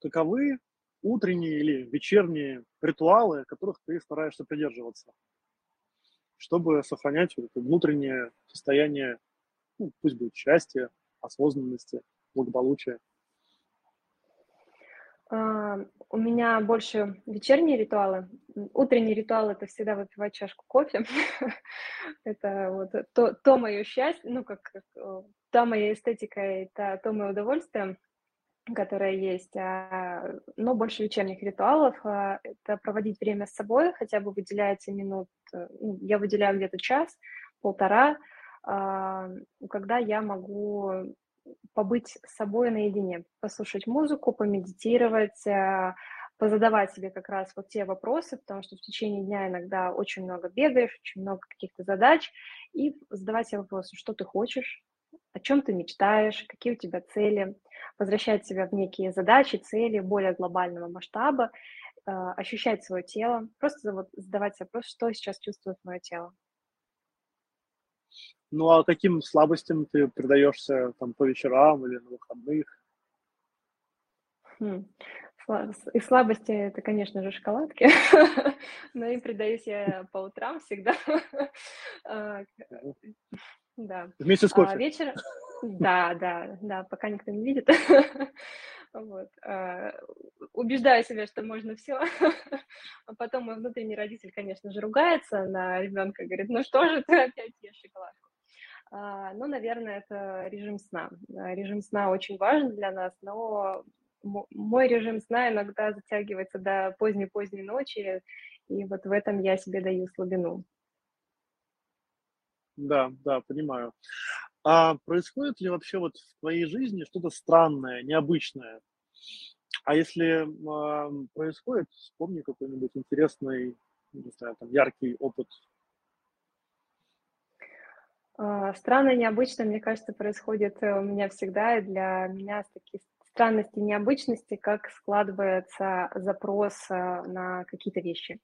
каковы утренние или вечерние ритуалы, которых ты стараешься придерживаться, чтобы сохранять вот это внутреннее состояние, ну, пусть будет счастья, осознанности, благополучия? А, у меня больше вечерние ритуалы. Утренний ритуал- это всегда выпивать чашку кофе. [laughs] Это вот то моё счастье, ну, как как, э, та моя эстетика, это то моё удовольствие, которое есть. А, но больше вечерних ритуалов, а, это проводить время с собой, хотя бы выделяется минут, э, ну, я выделяю где-то час, полтора, а, когда я могу побыть с собой наедине, послушать музыку, помедитировать, позадавать себе как раз вот те вопросы, потому что в течение дня иногда очень много бегаешь, очень много каких-то задач, и задавать себе вопросы, что ты хочешь, о чем ты мечтаешь, какие у тебя цели, возвращать себя в некие задачи, цели более глобального масштаба, а, ощущать свое тело, просто вот задавать вопрос, что сейчас чувствует мое тело. Ну, а каким слабостям ты предаешься там по вечерам или на выходных? Хм. Из слабости- это, конечно же, шоколадки, [laughs] но им предаюсь я по утрам всегда. [laughs] А, да. Вместе с А кофе? вечером [laughs] да, да, да, пока никто не видит. [laughs] Вот. А, убеждаю себя, что можно всё, [laughs] а потом мой внутренний родитель, конечно же, ругается на ребёнка, говорит: "Ну что же ты опять ешь шоколадку?" А, ну, наверное, это режим сна. А, режим сна очень важен для нас, но мо мой режим сна иногда затягивается до поздней-поздней ночи, и вот в этом я себе даю слабину. Да, да, понимаю. А происходит ли вообще вот в твоей жизни что-то странное, необычное? А если, ам, происходит, вспомни какой-нибудь интересный, не знаю, там, яркий опыт. А, странно необычно, мне кажется, происходит, э, у меня всегда, и для меня такие странности и необычности, как складывается запрос, а, на какие-то вещи,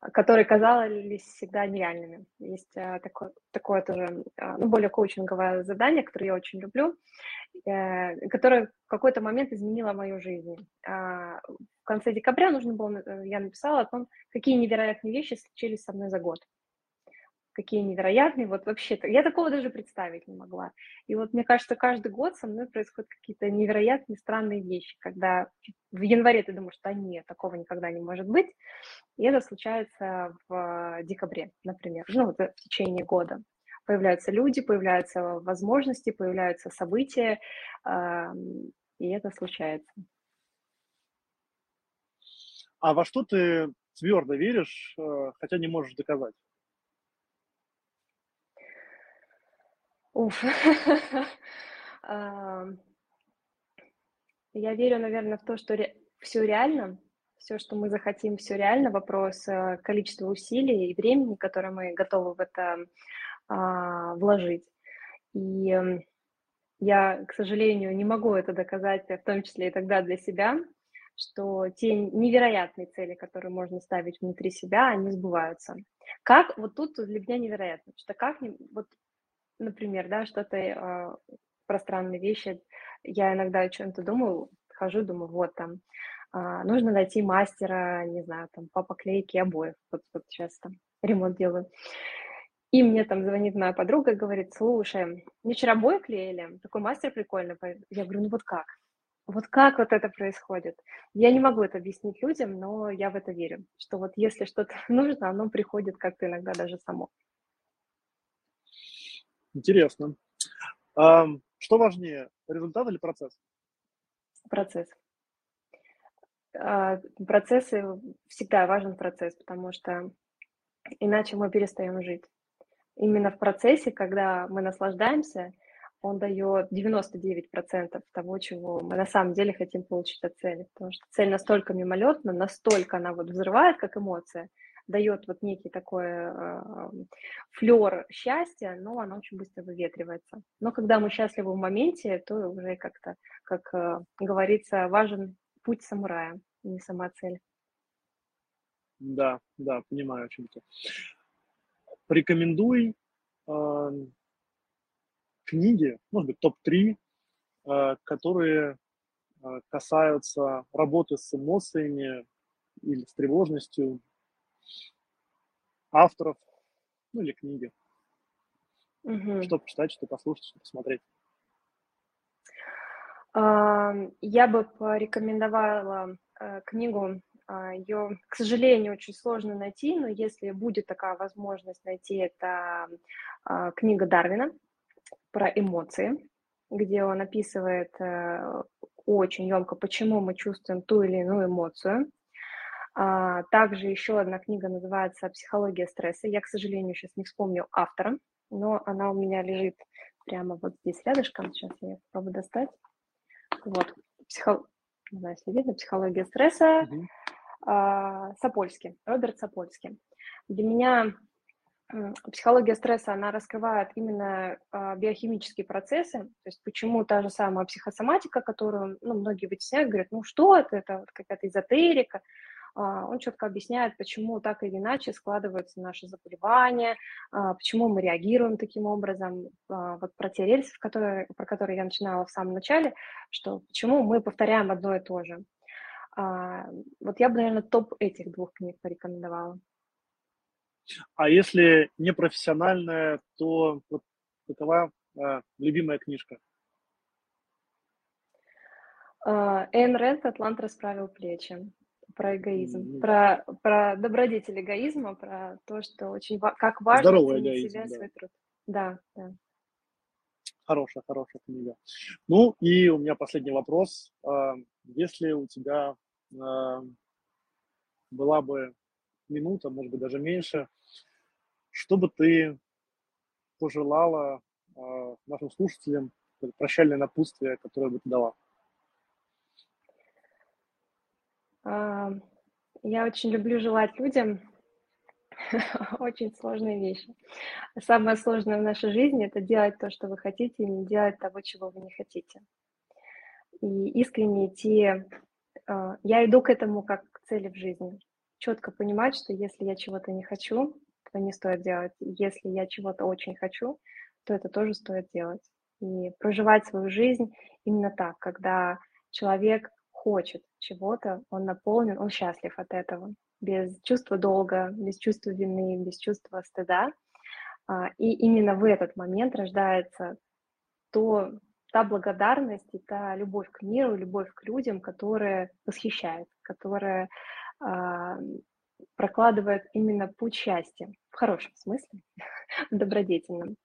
которые казались всегда нереальными. Есть, а, такое такое тоже, а, ну, более коучинговое задание, которое я очень люблю, э, которое в какой-то момент изменило мою жизнь. А, в конце декабря нужно было э, я написала о том, какие невероятные вещи случились со мной за год. Какие невероятные, вот вообще-то я такого даже представить не могла. И вот мне кажется, каждый год со мной происходят какие-то невероятные, странные вещи, когда в январе ты думаешь: "Да нет, такого никогда не может быть". И это случается в декабре, например, ну, вот, э, в течение года. Появляются люди, появляются возможности, появляются события, и это случается. А во что ты твёрдо веришь, э, хотя не можешь доказать? Уф. [laughs] Я верю, наверно, в то, что всё реально, всё, что мы захотим, всё реально. Вопрос, э, количества усилий и времени, которое мы готовы в это, а, вложить. И, я, к сожалению, не могу это доказать, в том числе и тогда для себя, что те невероятные цели, которые можно ставить внутри себя, они сбываются. Как? Вот тут для меня невероятно, что как вот, например, да, что-то, а, про странные вещи. Я иногда о чём-то думаю, хожу, думаю: вот там, а, нужно найти мастера, не знаю, там, по поклейке обоев. Вот вот щас там ремонт делаю. И мне там звонит моя подруга говорит: "Слушай, мне вчера обои клеили, такой мастер прикольный, пой" Я говорю: "Ну вот как? Вот как вот это происходит?" Я не могу это объяснить людям, но я в это верю, что вот если что-то [laughs] нужно, оно приходит как-то иногда даже само. Интересно. Ам, что важнее: результат или процесс? Процесс. А, процессы всегда важен процесс, потому что иначе мы перестаём жить. Именно в процессе, когда мы наслаждаемся, он даёт 99 % того, чего мы на самом деле хотим получить от цели. Потому что цель настолько мимолетна, настолько она вот взрывает как эмоция, даёт вот некий такой, а, флёр счастья, но она очень быстро выветривается. Но когда мы счастливы в моменте, то уже как-то, как, а, говорится, важен путь самурая, не сама цель. Да, да, понимаю, о чём ты. порекомендуй э, книги, может быть, топ-3, э, которые э, касаются работы с эмоциями или с тревожностью авторов, ну или книги. Мгм. Что почитать, что послушать, что посмотреть. Ам, я бы порекомендовала, э, книгу, а, её, к сожалению, очень сложно найти, но если будет такая возможность найти, это, а, книга Дарвина про эмоции, где он описывает, э, очень ёмко, почему мы чувствуем ту или иную эмоцию. А, также ещё одна книга называется "Психология стресса". Я, к сожалению, щас не вспомню автора, но она у меня лежит прямо вот здесь рядышком. Щас я попробую достать. Вот, психо не знаю, если видно, "Психология стресса", а, Сапольски, Роберт Сапольски. Для меня, "Психология стресса", она раскрывает именно, а, биохимические процессы, то есть почему та же самая психосоматика, которую, ну, многие вытесняют, говорят: "Ну что это? Это вот какая-то эзотерика". А, он чётко объясняет, почему так или иначе складываются наши заболевания, а, почему мы реагируем таким образом. А, вот про те рельсы, которые про которые я начинала в самом начале, что почему мы повторяем одно и то же. Вот я бы, наверно, топ этих 2 книг порекомендовала. А если непрофессиональная, то вот какова, любимая книжка? Эйн Рэнд "Атлант расправил плечи". Про эгоизм, про про добродетель эгоизма, про то, что очень как важно Здоровый эгоизм, себя, да. свой труд. Да, да. Хорошая хорошая книга. Ну, и у меня последний вопрос. А, если у тебя, а, была бы минута, может быть, даже меньше, что бы ты пожелала, а, нашим слушателям, прощальное напутствие, которое бы ты дала? Я очень люблю желать людям [laughs] очень сложные вещи. Самое сложное в нашей жизни- это делать то, что вы хотите, и не делать того, чего вы не хотите. И искренне идти а, я иду к этому как к цели в жизни. Чётко понимать, что если я чего-то не хочу, то не стоит делать. Если я чего-то очень хочу, то это тоже стоит делать. И проживать свою жизнь именно так, когда человек хочет чего-то, он наполнен, он счастлив от этого, без чувства долга, без чувства вины, без чувства стыда. А, и именно в этот момент рождается то та благодарность и та любовь к миру, любовь к людям, которая восхищает, которая, ам, прокладывает именно путь счастья в хорошем смысле, [laughs] в добродетельном,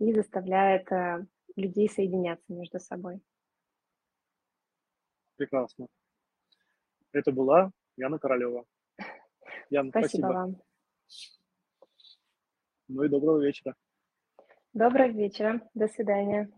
и заставляет, а, людей соединяться между собой. Прекрасно. Это была Яна Королёва. Яна, Спасибо спасибо. вам. Ну и доброго вечера. Доброго вечера. До свидания.